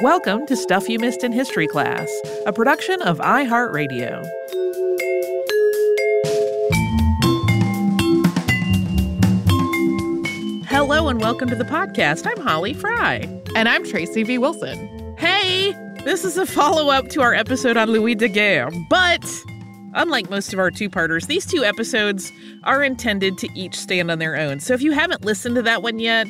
Welcome to Stuff You Missed in History Class, a production of iHeartRadio. Hello and welcome to the podcast. I'm Holly Fry. And I'm Tracy V. Wilson. Hey, this is a follow up to our episode on Louis Daguerre, but unlike most of our two parters, these two episodes are intended to each stand on their own. So if you haven't listened to that one yet,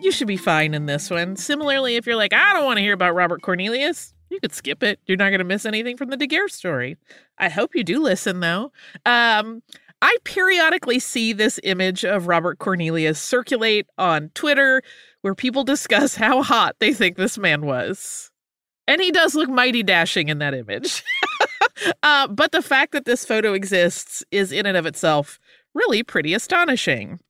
you should be fine in this one. Similarly, if you're like, I don't want to hear about Robert Cornelius, you could skip it. You're not going to miss anything from the Daguerre story. I hope you do listen, though. Um, I periodically see this image of Robert Cornelius circulate on Twitter where people discuss how hot they think this man was. And he does look mighty dashing in that image. uh, but the fact that this photo exists is, in and of itself, really pretty astonishing.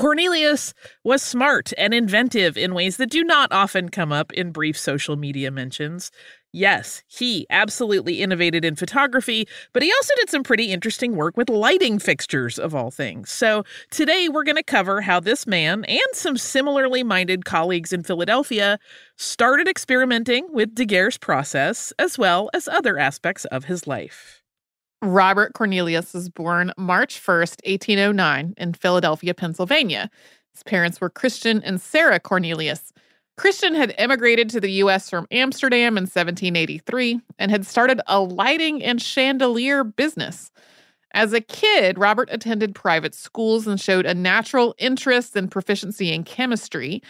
Cornelius was smart and inventive in ways that do not often come up in brief social media mentions. Yes, he absolutely innovated in photography, but he also did some pretty interesting work with lighting fixtures, of all things. So, today we're going to cover how this man and some similarly minded colleagues in Philadelphia started experimenting with Daguerre's process, as well as other aspects of his life. Robert Cornelius was born March 1st, 1809, in Philadelphia, Pennsylvania. His parents were Christian and Sarah Cornelius. Christian had emigrated to the U.S. from Amsterdam in 1783 and had started a lighting and chandelier business. As a kid, Robert attended private schools and showed a natural interest and proficiency in chemistry.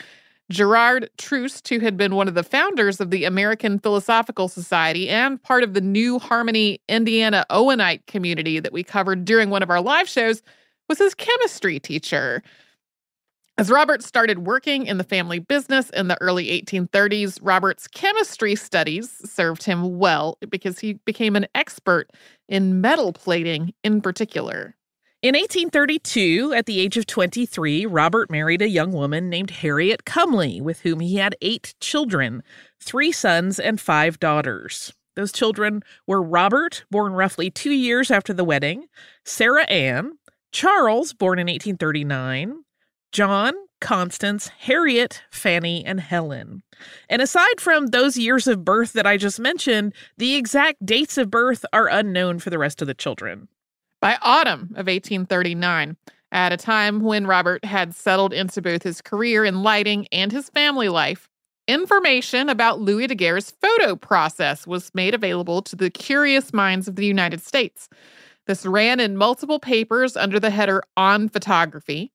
Gerard Troost, who had been one of the founders of the American Philosophical Society and part of the New Harmony Indiana Owenite community that we covered during one of our live shows, was his chemistry teacher. As Robert started working in the family business in the early 1830s, Robert's chemistry studies served him well because he became an expert in metal plating in particular. In 1832, at the age of 23, Robert married a young woman named Harriet Cumley, with whom he had eight children three sons and five daughters. Those children were Robert, born roughly two years after the wedding, Sarah Ann, Charles, born in 1839, John, Constance, Harriet, Fanny, and Helen. And aside from those years of birth that I just mentioned, the exact dates of birth are unknown for the rest of the children. By autumn of 1839, at a time when Robert had settled into both his career in lighting and his family life, Information about Louis Daguerre's photo process was made available to the curious minds of the United States. This ran in multiple papers under the header On Photography.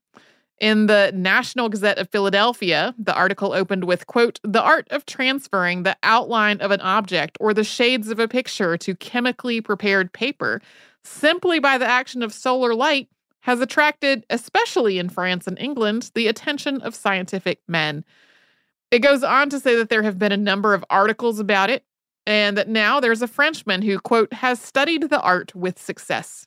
In the National Gazette of Philadelphia, the article opened with, quote, the art of transferring the outline of an object or the shades of a picture to chemically prepared paper simply by the action of solar light has attracted, especially in France and England, the attention of scientific men. It goes on to say that there have been a number of articles about it, and that now there's a Frenchman who, quote, has studied the art with success.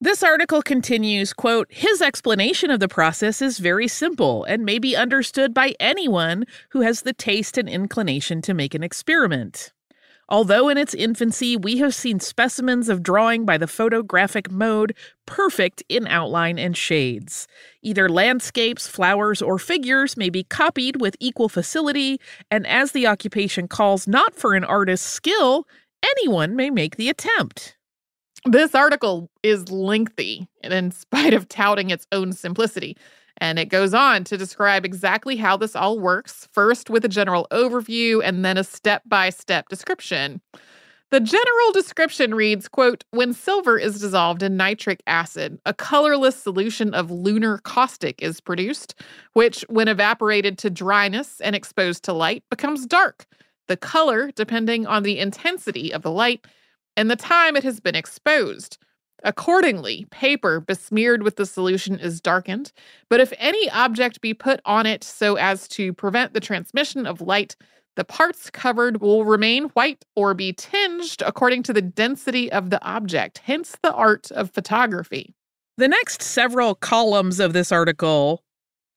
This article continues, quote, his explanation of the process is very simple and may be understood by anyone who has the taste and inclination to make an experiment. Although in its infancy we have seen specimens of drawing by the photographic mode perfect in outline and shades. Either landscapes, flowers, or figures may be copied with equal facility, and as the occupation calls not for an artist's skill, anyone may make the attempt. This article is lengthy, and in spite of touting its own simplicity. And it goes on to describe exactly how this all works, first with a general overview and then a step by step description. The general description reads, quote, when silver is dissolved in nitric acid, a colorless solution of lunar caustic is produced, which, when evaporated to dryness and exposed to light, becomes dark. The color, depending on the intensity of the light and the time it has been exposed. Accordingly, paper besmeared with the solution is darkened, but if any object be put on it so as to prevent the transmission of light, the parts covered will remain white or be tinged according to the density of the object, hence the art of photography. The next several columns of this article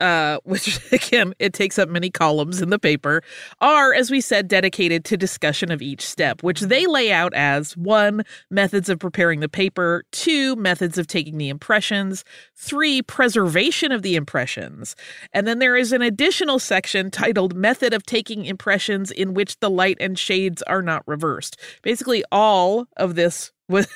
uh, which again, it takes up many columns in the paper, are, as we said, dedicated to discussion of each step, which they lay out as one, methods of preparing the paper, two, methods of taking the impressions, three, preservation of the impressions. And then there is an additional section titled Method of Taking Impressions in which the light and shades are not reversed. Basically, all of this was.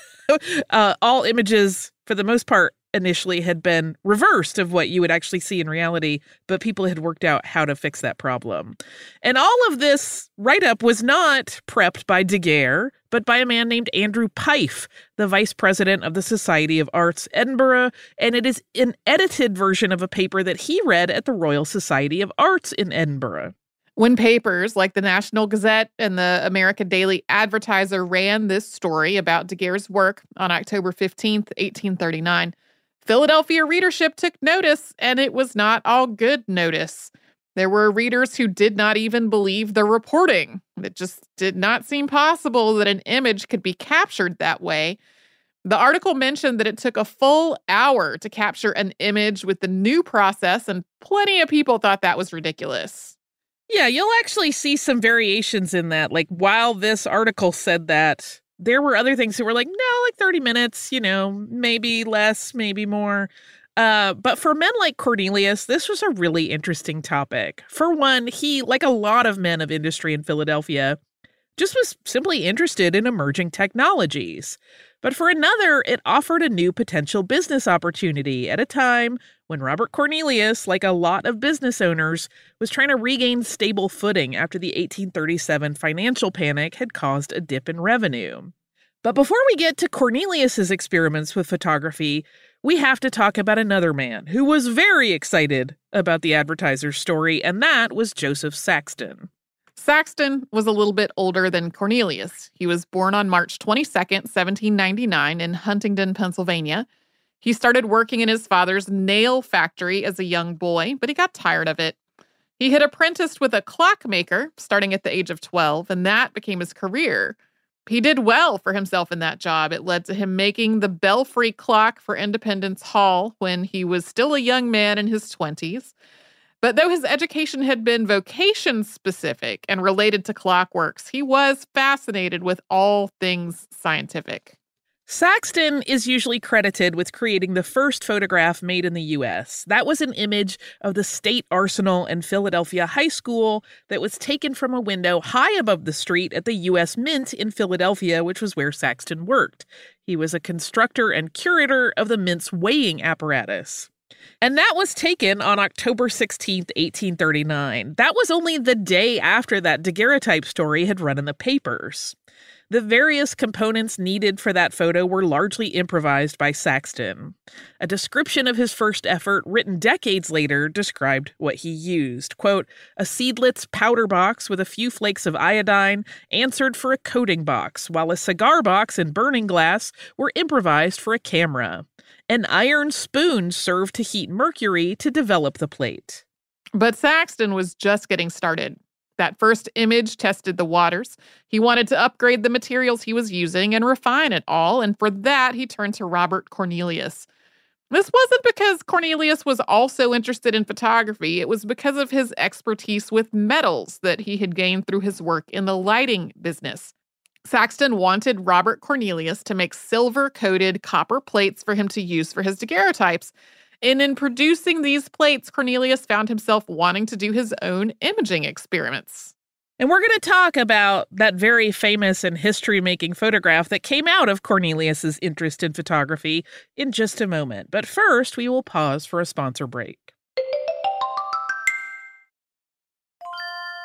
uh, all images, for the most part, initially had been reversed of what you would actually see in reality, but people had worked out how to fix that problem. And all of this write up was not prepped by Daguerre, but by a man named Andrew Fyfe, the vice president of the Society of Arts Edinburgh, and it is an edited version of a paper that he read at the Royal Society of Arts in Edinburgh. When papers like the National Gazette and the American Daily Advertiser ran this story about Daguerre's work on October 15th, 1839, Philadelphia readership took notice, and it was not all good notice. There were readers who did not even believe the reporting. It just did not seem possible that an image could be captured that way. The article mentioned that it took a full hour to capture an image with the new process, and plenty of people thought that was ridiculous. Yeah, you'll actually see some variations in that. Like, while this article said that, there were other things that were like, no, like 30 minutes, you know, maybe less, maybe more. Uh, but for men like Cornelius, this was a really interesting topic. For one, he, like a lot of men of industry in Philadelphia, just was simply interested in emerging technologies. But for another, it offered a new potential business opportunity at a time when Robert Cornelius, like a lot of business owners, was trying to regain stable footing after the 1837 financial panic had caused a dip in revenue. But before we get to Cornelius's experiments with photography, we have to talk about another man who was very excited about the advertiser's story, and that was Joseph Saxton. Saxton was a little bit older than Cornelius. He was born on March 22nd, 1799, in Huntingdon, Pennsylvania. He started working in his father's nail factory as a young boy, but he got tired of it. He had apprenticed with a clockmaker starting at the age of 12, and that became his career. He did well for himself in that job. It led to him making the belfry clock for Independence Hall when he was still a young man in his 20s. But though his education had been vocation specific and related to clockworks, he was fascinated with all things scientific. Saxton is usually credited with creating the first photograph made in the US. That was an image of the State Arsenal in Philadelphia High School that was taken from a window high above the street at the US Mint in Philadelphia, which was where Saxton worked. He was a constructor and curator of the Mint's weighing apparatus. And that was taken on October 16th, 1839. That was only the day after that daguerreotype story had run in the papers. The various components needed for that photo were largely improvised by Saxton. A description of his first effort, written decades later, described what he used. Quote, a seidlitz powder box with a few flakes of iodine answered for a coating box, while a cigar box and burning glass were improvised for a camera. An iron spoon served to heat mercury to develop the plate. But Saxton was just getting started. That first image tested the waters. He wanted to upgrade the materials he was using and refine it all, and for that, he turned to Robert Cornelius. This wasn't because Cornelius was also interested in photography, it was because of his expertise with metals that he had gained through his work in the lighting business. Saxton wanted Robert Cornelius to make silver coated copper plates for him to use for his daguerreotypes. And in producing these plates, Cornelius found himself wanting to do his own imaging experiments. And we're going to talk about that very famous and history making photograph that came out of Cornelius's interest in photography in just a moment. But first, we will pause for a sponsor break.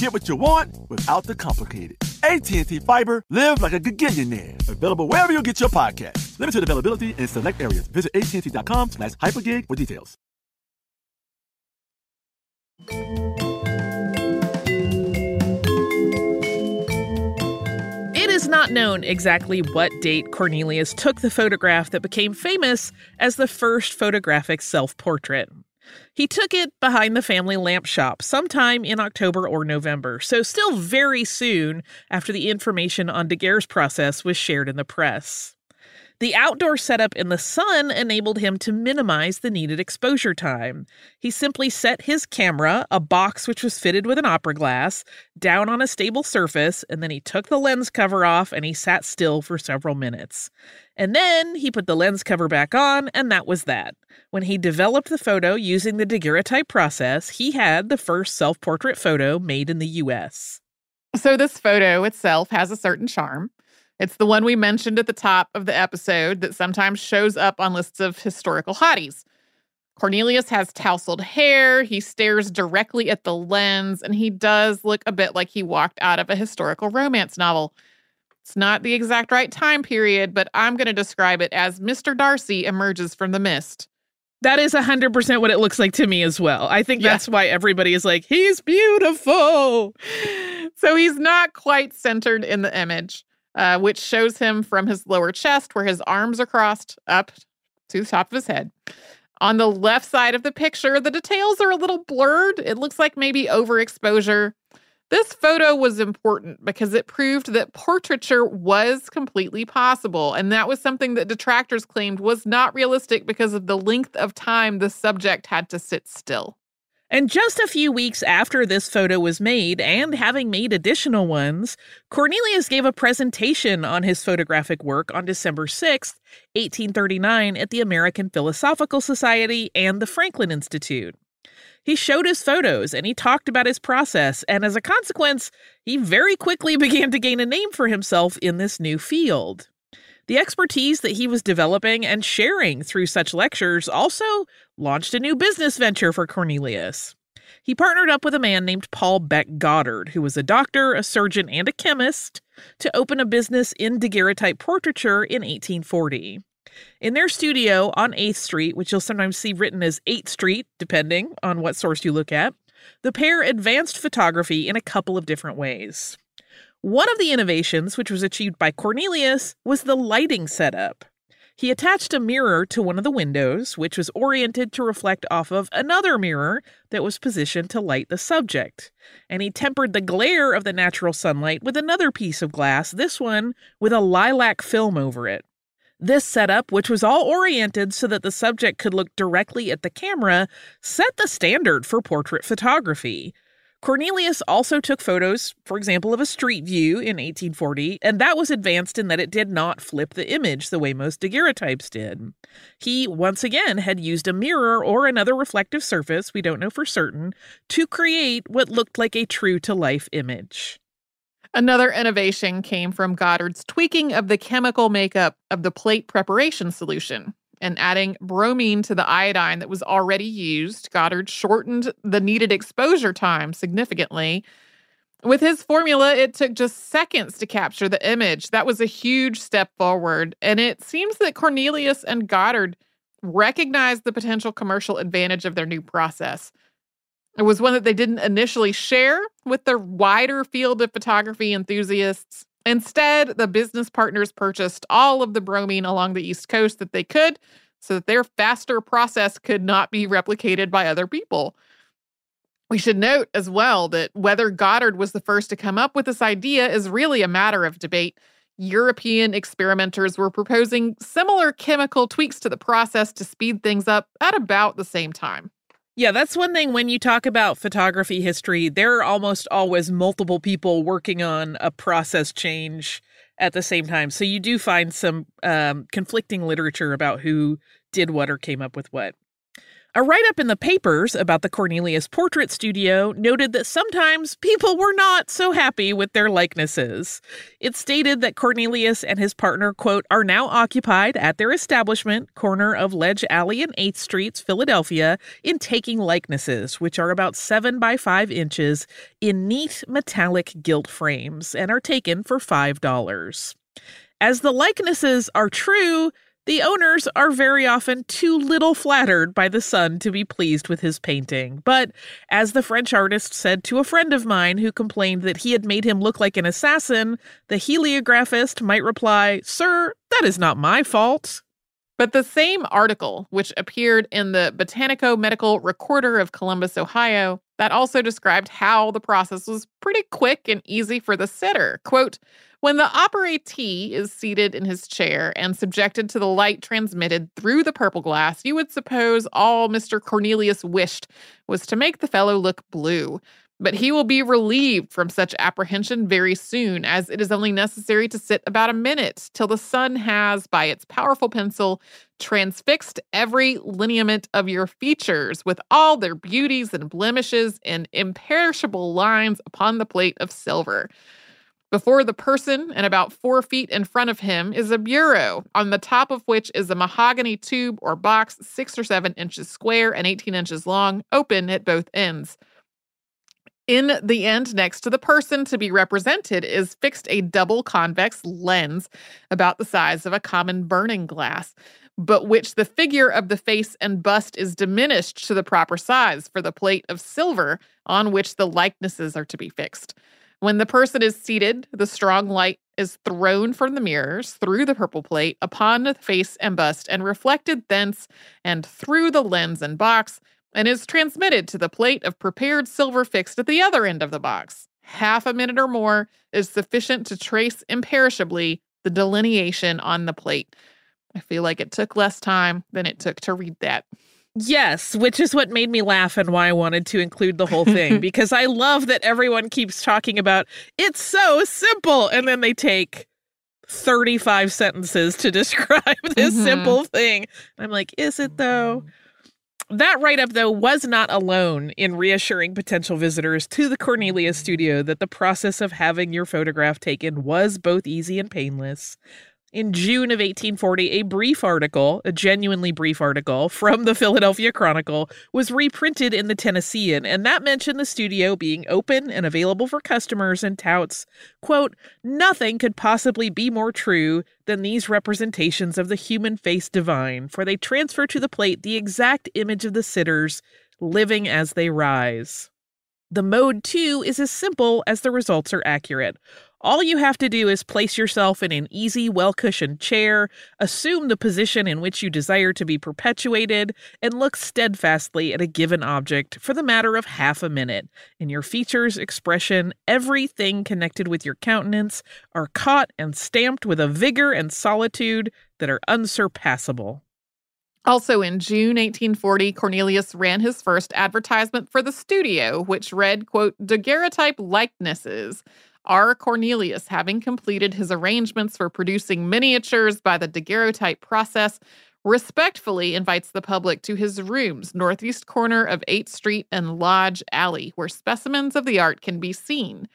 Get what you want without the complicated. AT&T Fiber, live like a gigillionaire. Available wherever you get your podcast. Limited availability in select areas. Visit AT&T.com slash hypergig for details. It is not known exactly what date Cornelius took the photograph that became famous as the first photographic self portrait. He took it behind the family lamp shop sometime in October or November, so still very soon after the information on Daguerre's process was shared in the press. The outdoor setup in the sun enabled him to minimize the needed exposure time. He simply set his camera, a box which was fitted with an opera glass, down on a stable surface, and then he took the lens cover off and he sat still for several minutes. And then he put the lens cover back on, and that was that. When he developed the photo using the daguerreotype process, he had the first self portrait photo made in the US. So, this photo itself has a certain charm. It's the one we mentioned at the top of the episode that sometimes shows up on lists of historical hotties. Cornelius has tousled hair, he stares directly at the lens, and he does look a bit like he walked out of a historical romance novel. It's not the exact right time period, but I'm going to describe it as Mr. Darcy emerges from the mist. That is 100% what it looks like to me as well. I think that's yeah. why everybody is like, he's beautiful. So he's not quite centered in the image uh, which shows him from his lower chest where his arms are crossed up to the top of his head. On the left side of the picture, the details are a little blurred. It looks like maybe overexposure. This photo was important because it proved that portraiture was completely possible. And that was something that detractors claimed was not realistic because of the length of time the subject had to sit still. And just a few weeks after this photo was made, and having made additional ones, Cornelius gave a presentation on his photographic work on December 6, 1839, at the American Philosophical Society and the Franklin Institute. He showed his photos and he talked about his process, and as a consequence, he very quickly began to gain a name for himself in this new field. The expertise that he was developing and sharing through such lectures also launched a new business venture for Cornelius. He partnered up with a man named Paul Beck Goddard, who was a doctor, a surgeon, and a chemist, to open a business in daguerreotype portraiture in 1840. In their studio on 8th Street, which you'll sometimes see written as 8th Street, depending on what source you look at, the pair advanced photography in a couple of different ways. One of the innovations, which was achieved by Cornelius, was the lighting setup. He attached a mirror to one of the windows, which was oriented to reflect off of another mirror that was positioned to light the subject. And he tempered the glare of the natural sunlight with another piece of glass, this one with a lilac film over it. This setup, which was all oriented so that the subject could look directly at the camera, set the standard for portrait photography. Cornelius also took photos, for example, of a street view in 1840, and that was advanced in that it did not flip the image the way most daguerreotypes did. He, once again, had used a mirror or another reflective surface, we don't know for certain, to create what looked like a true to life image. Another innovation came from Goddard's tweaking of the chemical makeup of the plate preparation solution and adding bromine to the iodine that was already used, Goddard shortened the needed exposure time significantly. With his formula, it took just seconds to capture the image. That was a huge step forward. And it seems that Cornelius and Goddard recognized the potential commercial advantage of their new process. It was one that they didn't initially share with the wider field of photography enthusiasts. Instead, the business partners purchased all of the bromine along the East Coast that they could so that their faster process could not be replicated by other people. We should note as well that whether Goddard was the first to come up with this idea is really a matter of debate. European experimenters were proposing similar chemical tweaks to the process to speed things up at about the same time. Yeah, that's one thing when you talk about photography history, there are almost always multiple people working on a process change at the same time. So you do find some um, conflicting literature about who did what or came up with what. A write up in the papers about the Cornelius Portrait Studio noted that sometimes people were not so happy with their likenesses. It stated that Cornelius and his partner, quote, are now occupied at their establishment, corner of Lodge Alley and 8th Streets, Philadelphia, in taking likenesses, which are about 7 by 5 inches in neat metallic gilt frames and are taken for $5. As the likenesses are true, the owners are very often too little flattered by the son to be pleased with his painting. But as the French artist said to a friend of mine who complained that he had made him look like an assassin, the heliographist might reply, Sir, that is not my fault. But the same article, which appeared in the Botanico Medical Recorder of Columbus, Ohio, that also described how the process was pretty quick and easy for the sitter. Quote, when the operatee is seated in his chair and subjected to the light transmitted through the purple glass, you would suppose all Mr. Cornelius wished was to make the fellow look blue. But he will be relieved from such apprehension very soon, as it is only necessary to sit about a minute till the sun has, by its powerful pencil, transfixed every lineament of your features with all their beauties and blemishes in imperishable lines upon the plate of silver. Before the person and about four feet in front of him is a bureau, on the top of which is a mahogany tube or box six or seven inches square and 18 inches long, open at both ends. In the end, next to the person to be represented is fixed a double convex lens about the size of a common burning glass, but which the figure of the face and bust is diminished to the proper size for the plate of silver on which the likenesses are to be fixed. When the person is seated, the strong light is thrown from the mirrors through the purple plate upon the face and bust and reflected thence and through the lens and box and is transmitted to the plate of prepared silver fixed at the other end of the box. Half a minute or more is sufficient to trace imperishably the delineation on the plate. I feel like it took less time than it took to read that. Yes, which is what made me laugh and why I wanted to include the whole thing because I love that everyone keeps talking about it's so simple and then they take 35 sentences to describe this mm-hmm. simple thing. I'm like, is it though? That write up, though, was not alone in reassuring potential visitors to the Cornelius studio that the process of having your photograph taken was both easy and painless. In June of 1840, a brief article, a genuinely brief article from the Philadelphia Chronicle, was reprinted in the Tennessean, and that mentioned the studio being open and available for customers and touts, quote, nothing could possibly be more true than these representations of the human face divine, for they transfer to the plate the exact image of the sitters, living as they rise. The mode, too, is as simple as the results are accurate. All you have to do is place yourself in an easy, well cushioned chair, assume the position in which you desire to be perpetuated, and look steadfastly at a given object for the matter of half a minute. And your features, expression, everything connected with your countenance are caught and stamped with a vigor and solitude that are unsurpassable. Also in June 1840, Cornelius ran his first advertisement for the studio, which read, quote, daguerreotype likenesses R. Cornelius, having completed his arrangements for producing miniatures by the daguerreotype process, respectfully invites the public to his rooms, northeast corner of 8th Street and Lodge Alley, where specimens of the art can be seen.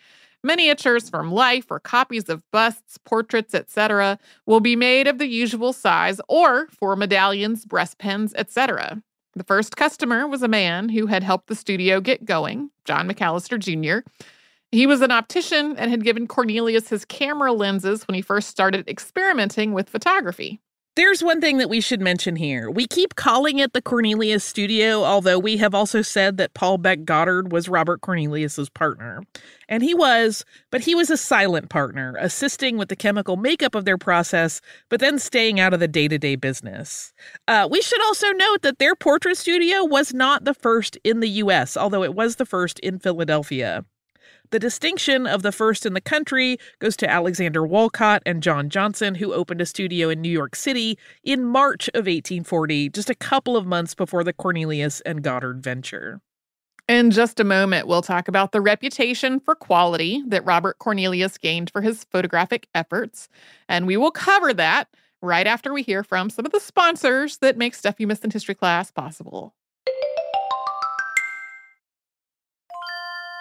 Miniatures from life or copies of busts, portraits, etc., will be made of the usual size or for medallions, breast pins, etc. The first customer was a man who had helped the studio get going, John McAllister Jr. He was an optician and had given Cornelius his camera lenses when he first started experimenting with photography. There's one thing that we should mention here. We keep calling it the Cornelius Studio, although we have also said that Paul Beck Goddard was Robert Cornelius's partner. And he was, but he was a silent partner, assisting with the chemical makeup of their process, but then staying out of the day to day business. Uh, we should also note that their portrait studio was not the first in the US, although it was the first in Philadelphia. The distinction of the first in the country goes to Alexander Wolcott and John Johnson, who opened a studio in New York City in March of 1840, just a couple of months before the Cornelius and Goddard venture. In just a moment, we'll talk about the reputation for quality that Robert Cornelius gained for his photographic efforts. And we will cover that right after we hear from some of the sponsors that make Stuff You Missed in History class possible.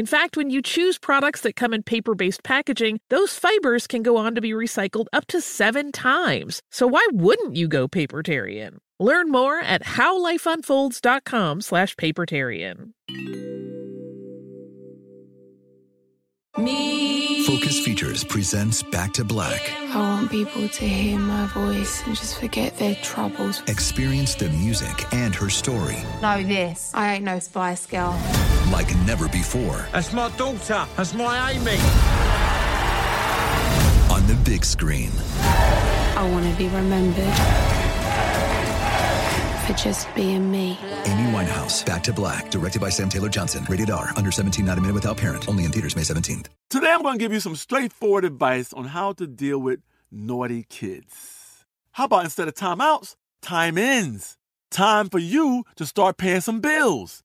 In fact, when you choose products that come in paper based packaging, those fibers can go on to be recycled up to seven times. So why wouldn't you go papertarian? Learn more at howlifeunfolds.com slash papertarian. Me. Focus Features presents Back to Black. I want people to hear my voice and just forget their troubles. Experience the music and her story. Know this. I ain't no Spice Girl. Like never before. That's my daughter. That's my Amy. On the big screen. I want to be remembered for just being me. Amy Winehouse, Back to Black, directed by Sam Taylor Johnson. Rated R, under 17, not a minute without parent. Only in theaters May 17th. Today I'm going to give you some straightforward advice on how to deal with naughty kids. How about instead of timeouts, time ins? Time for you to start paying some bills.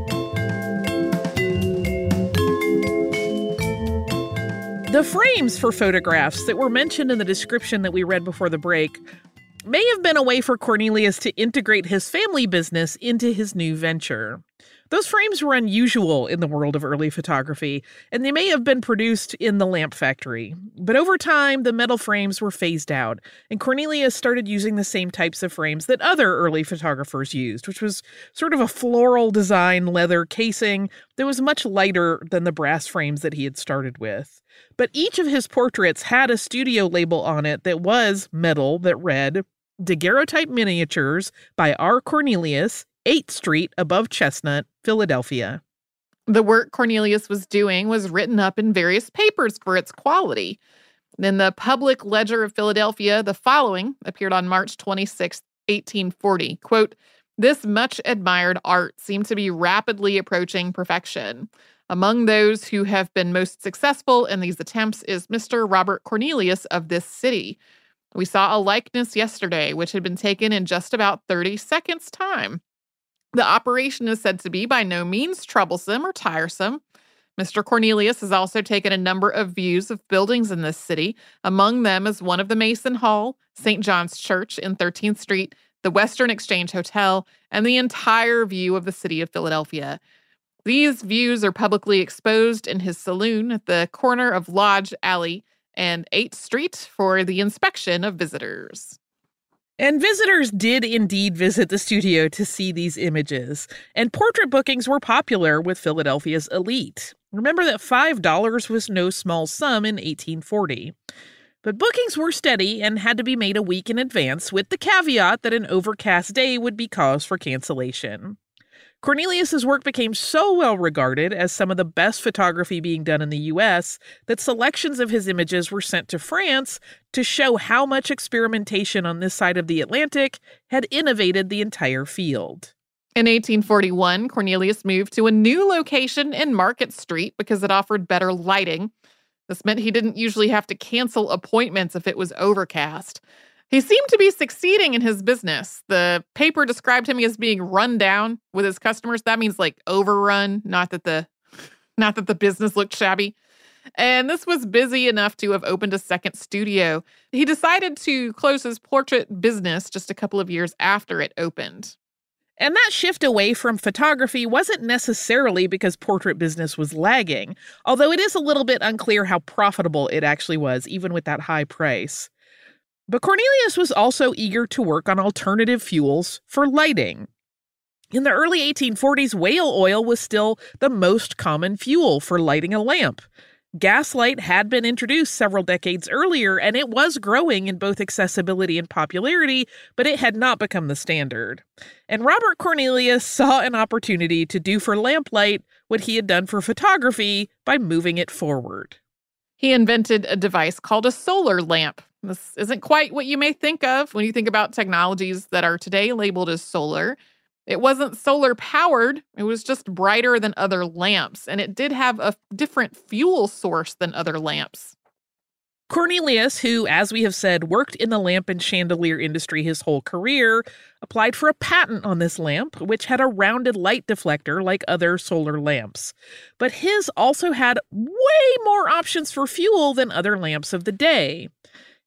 The frames for photographs that were mentioned in the description that we read before the break may have been a way for Cornelius to integrate his family business into his new venture. Those frames were unusual in the world of early photography, and they may have been produced in the lamp factory. But over time, the metal frames were phased out, and Cornelius started using the same types of frames that other early photographers used, which was sort of a floral design leather casing that was much lighter than the brass frames that he had started with. But each of his portraits had a studio label on it that was metal that read Daguerreotype Miniatures by R. Cornelius, 8th Street above Chestnut, Philadelphia. The work Cornelius was doing was written up in various papers for its quality. In the Public Ledger of Philadelphia, the following appeared on March 26, 1840. Quote, this much admired art seemed to be rapidly approaching perfection. Among those who have been most successful in these attempts is Mr. Robert Cornelius of this city. We saw a likeness yesterday, which had been taken in just about 30 seconds' time. The operation is said to be by no means troublesome or tiresome. Mr. Cornelius has also taken a number of views of buildings in this city. Among them is one of the Mason Hall, St. John's Church in 13th Street, the Western Exchange Hotel, and the entire view of the city of Philadelphia. These views are publicly exposed in his saloon at the corner of Lodge Alley and 8th Street for the inspection of visitors. And visitors did indeed visit the studio to see these images, and portrait bookings were popular with Philadelphia's elite. Remember that $5 was no small sum in 1840. But bookings were steady and had to be made a week in advance, with the caveat that an overcast day would be cause for cancellation. Cornelius's work became so well regarded as some of the best photography being done in the US that selections of his images were sent to France to show how much experimentation on this side of the Atlantic had innovated the entire field. In 1841, Cornelius moved to a new location in Market Street because it offered better lighting. This meant he didn't usually have to cancel appointments if it was overcast. He seemed to be succeeding in his business. The paper described him as being run down with his customers. That means like overrun, not that the not that the business looked shabby. And this was busy enough to have opened a second studio. He decided to close his portrait business just a couple of years after it opened. And that shift away from photography wasn't necessarily because portrait business was lagging, although it is a little bit unclear how profitable it actually was, even with that high price. But Cornelius was also eager to work on alternative fuels for lighting. In the early 1840s, whale oil was still the most common fuel for lighting a lamp. Gaslight had been introduced several decades earlier, and it was growing in both accessibility and popularity, but it had not become the standard. And Robert Cornelius saw an opportunity to do for lamplight what he had done for photography by moving it forward. He invented a device called a solar lamp. This isn't quite what you may think of when you think about technologies that are today labeled as solar. It wasn't solar powered, it was just brighter than other lamps, and it did have a different fuel source than other lamps. Cornelius, who, as we have said, worked in the lamp and chandelier industry his whole career, applied for a patent on this lamp, which had a rounded light deflector like other solar lamps. But his also had way more options for fuel than other lamps of the day.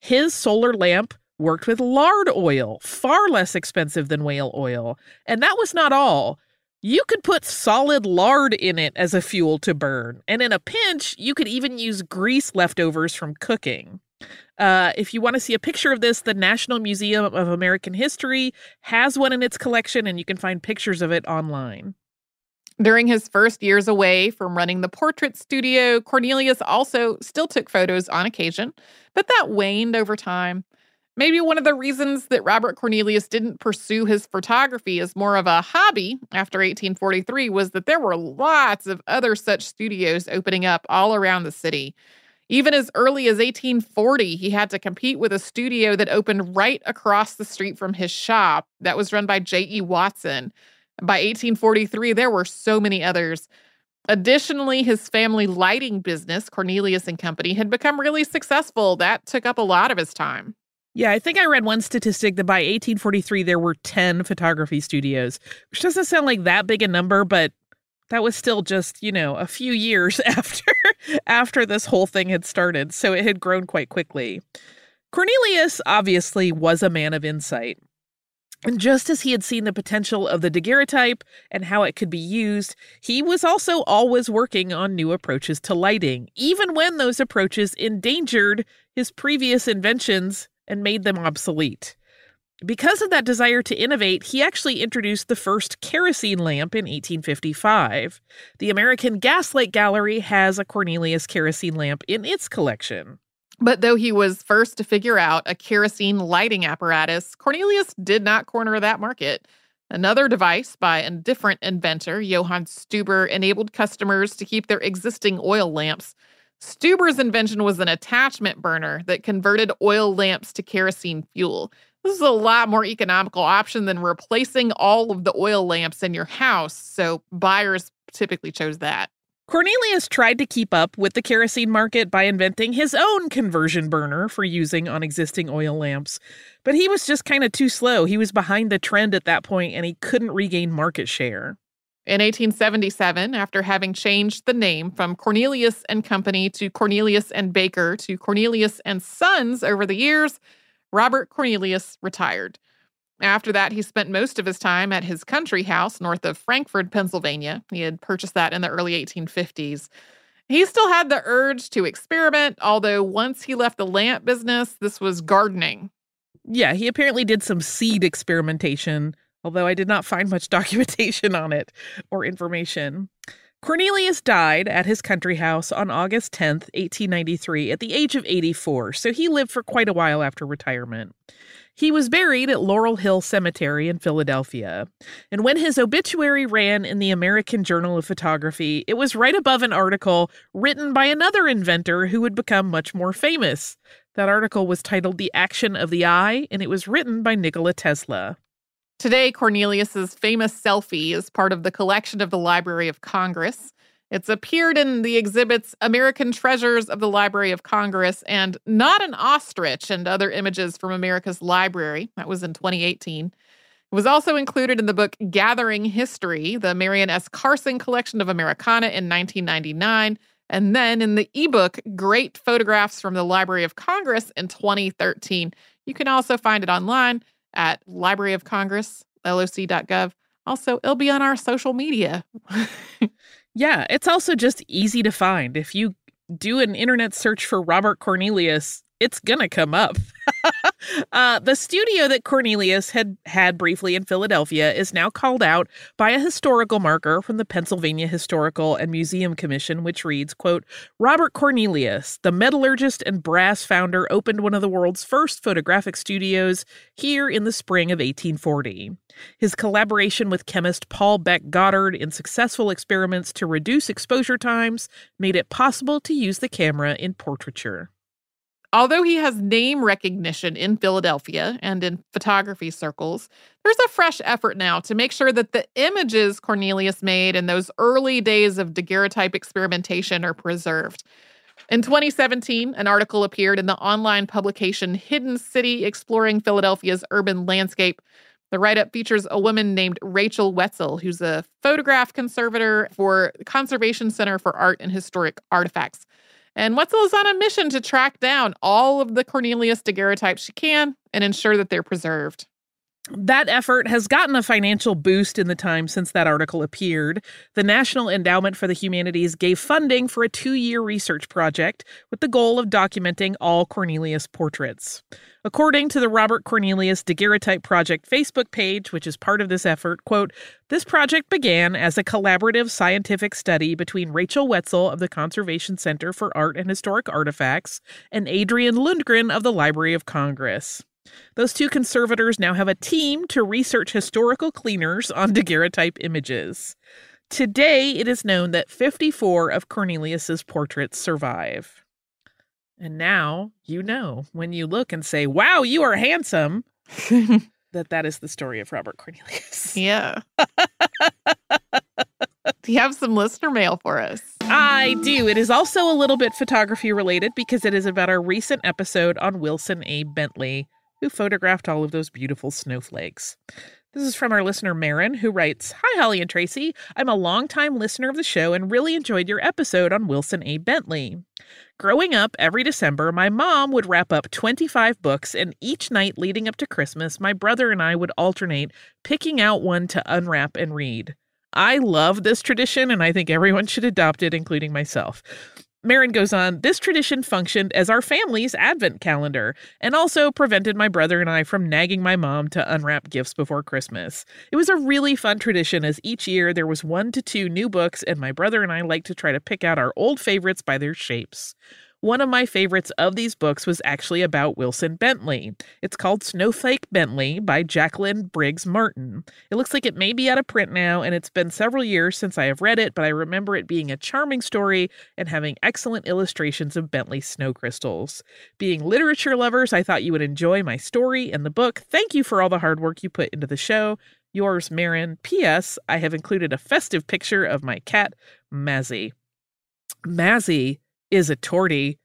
His solar lamp worked with lard oil, far less expensive than whale oil. And that was not all. You could put solid lard in it as a fuel to burn, and in a pinch, you could even use grease leftovers from cooking. Uh, if you want to see a picture of this, the National Museum of American History has one in its collection, and you can find pictures of it online. During his first years away from running the portrait studio, Cornelius also still took photos on occasion, but that waned over time. Maybe one of the reasons that Robert Cornelius didn't pursue his photography as more of a hobby after 1843 was that there were lots of other such studios opening up all around the city. Even as early as 1840, he had to compete with a studio that opened right across the street from his shop that was run by J.E. Watson. By 1843, there were so many others. Additionally, his family lighting business, Cornelius and Company, had become really successful. That took up a lot of his time. Yeah, I think I read one statistic that by 1843 there were 10 photography studios, which doesn't sound like that big a number, but that was still just, you know, a few years after after this whole thing had started, so it had grown quite quickly. Cornelius obviously was a man of insight. And just as he had seen the potential of the daguerreotype and how it could be used, he was also always working on new approaches to lighting, even when those approaches endangered his previous inventions and made them obsolete. Because of that desire to innovate, he actually introduced the first kerosene lamp in 1855. The American Gaslight Gallery has a Cornelius kerosene lamp in its collection. But though he was first to figure out a kerosene lighting apparatus, Cornelius did not corner that market. Another device by a different inventor, Johann Stuber, enabled customers to keep their existing oil lamps Stuber's invention was an attachment burner that converted oil lamps to kerosene fuel. This is a lot more economical option than replacing all of the oil lamps in your house, so buyers typically chose that. Cornelius tried to keep up with the kerosene market by inventing his own conversion burner for using on existing oil lamps. But he was just kind of too slow. He was behind the trend at that point and he couldn't regain market share. In 1877, after having changed the name from Cornelius and Company to Cornelius and Baker to Cornelius and Sons over the years, Robert Cornelius retired. After that, he spent most of his time at his country house north of Frankford, Pennsylvania. He had purchased that in the early 1850s. He still had the urge to experiment, although once he left the lamp business, this was gardening. Yeah, he apparently did some seed experimentation although I did not find much documentation on it or information. Cornelius died at his country house on August 10th, 1893, at the age of 84, so he lived for quite a while after retirement. He was buried at Laurel Hill Cemetery in Philadelphia. And when his obituary ran in the American Journal of Photography, it was right above an article written by another inventor who would become much more famous. That article was titled The Action of the Eye, and it was written by Nikola Tesla. Today, Cornelius's famous selfie is part of the collection of the Library of Congress. It's appeared in the exhibits American Treasures of the Library of Congress and Not an Ostrich and other images from America's Library. That was in 2018. It was also included in the book Gathering History, the Marian S. Carson collection of Americana in 1999, and then in the ebook Great Photographs from the Library of Congress in 2013. You can also find it online at Library of Congress, loc.gov. Also, it'll be on our social media. yeah, it's also just easy to find. If you do an internet search for Robert Cornelius, it's gonna come up. uh, the studio that Cornelius had had briefly in Philadelphia is now called out by a historical marker from the Pennsylvania Historical and Museum Commission, which reads, quote, Robert Cornelius, the metallurgist and brass founder, opened one of the world's first photographic studios here in the spring of 1840. His collaboration with chemist Paul Beck Goddard in successful experiments to reduce exposure times made it possible to use the camera in portraiture. Although he has name recognition in Philadelphia and in photography circles, there's a fresh effort now to make sure that the images Cornelius made in those early days of daguerreotype experimentation are preserved. In 2017, an article appeared in the online publication Hidden City Exploring Philadelphia's Urban Landscape. The write up features a woman named Rachel Wetzel, who's a photograph conservator for the Conservation Center for Art and Historic Artifacts. And Wetzel is on a mission to track down all of the Cornelius daguerreotypes she can and ensure that they're preserved. That effort has gotten a financial boost in the time since that article appeared. The National Endowment for the Humanities gave funding for a two year research project with the goal of documenting all Cornelius portraits. According to the Robert Cornelius Daguerreotype Project Facebook page, which is part of this effort, quote, this project began as a collaborative scientific study between Rachel Wetzel of the Conservation Center for Art and Historic Artifacts and Adrienne Lundgren of the Library of Congress. Those two conservators now have a team to research historical cleaners on daguerreotype images. Today, it is known that 54 of Cornelius's portraits survive. And now you know when you look and say, "Wow, you are handsome," that that is the story of Robert Cornelius. Yeah. do you have some listener mail for us? I do. It is also a little bit photography related because it is about our recent episode on Wilson A. Bentley who photographed all of those beautiful snowflakes. This is from our listener Marin, who writes Hi, Holly and Tracy. I'm a longtime listener of the show and really enjoyed your episode on Wilson A. Bentley. Growing up, every December, my mom would wrap up 25 books, and each night leading up to Christmas, my brother and I would alternate picking out one to unwrap and read. I love this tradition, and I think everyone should adopt it, including myself. Marin goes on, this tradition functioned as our family's advent calendar and also prevented my brother and I from nagging my mom to unwrap gifts before Christmas. It was a really fun tradition as each year there was one to two new books, and my brother and I liked to try to pick out our old favorites by their shapes. One of my favorites of these books was actually about Wilson Bentley. It's called Snowflake Bentley by Jacqueline Briggs Martin. It looks like it may be out of print now, and it's been several years since I have read it, but I remember it being a charming story and having excellent illustrations of Bentley snow crystals. Being literature lovers, I thought you would enjoy my story and the book. Thank you for all the hard work you put into the show. Yours, Marin. P.S. I have included a festive picture of my cat, Mazzy. Mazzy is a tortie,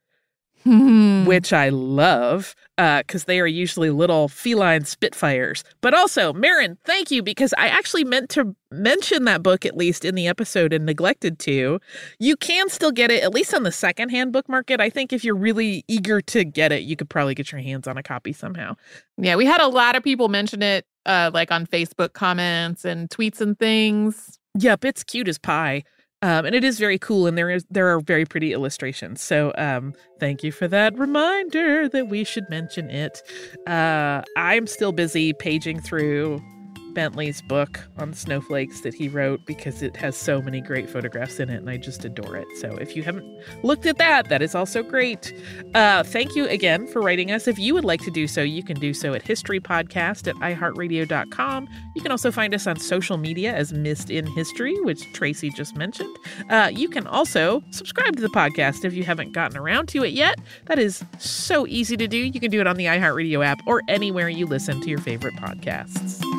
Hmm. which I love because uh, they are usually little feline spitfires. But also, Marin, thank you because I actually meant to mention that book at least in the episode and neglected to. You can still get it, at least on the secondhand book market. I think if you're really eager to get it, you could probably get your hands on a copy somehow. Yeah, we had a lot of people mention it, uh, like on Facebook comments and tweets and things. Yep, it's cute as pie. Um, and it is very cool, and there is there are very pretty illustrations. So, um, thank you for that reminder that we should mention it. Uh, I'm still busy paging through Bentley's book on snowflakes that he wrote because it has so many great photographs in it and I just adore it. So if you haven't looked at that, that is also great. Uh, thank you again for writing us. If you would like to do so, you can do so at historypodcast at iheartradio.com. You can also find us on social media as Missed in History, which Tracy just mentioned. Uh, you can also subscribe to the podcast if you haven't gotten around to it yet. That is so easy to do. You can do it on the iHeartRadio app or anywhere you listen to your favorite podcasts.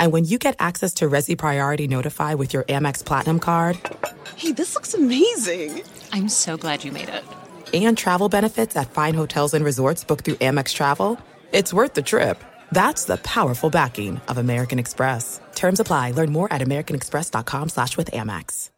And when you get access to Resy Priority Notify with your Amex Platinum card. Hey, this looks amazing! I'm so glad you made it and travel benefits at fine hotels and resorts booked through Amex Travel, it's worth the trip. That's the powerful backing of American Express. Terms apply. Learn more at americanexpress.com slash with Amex.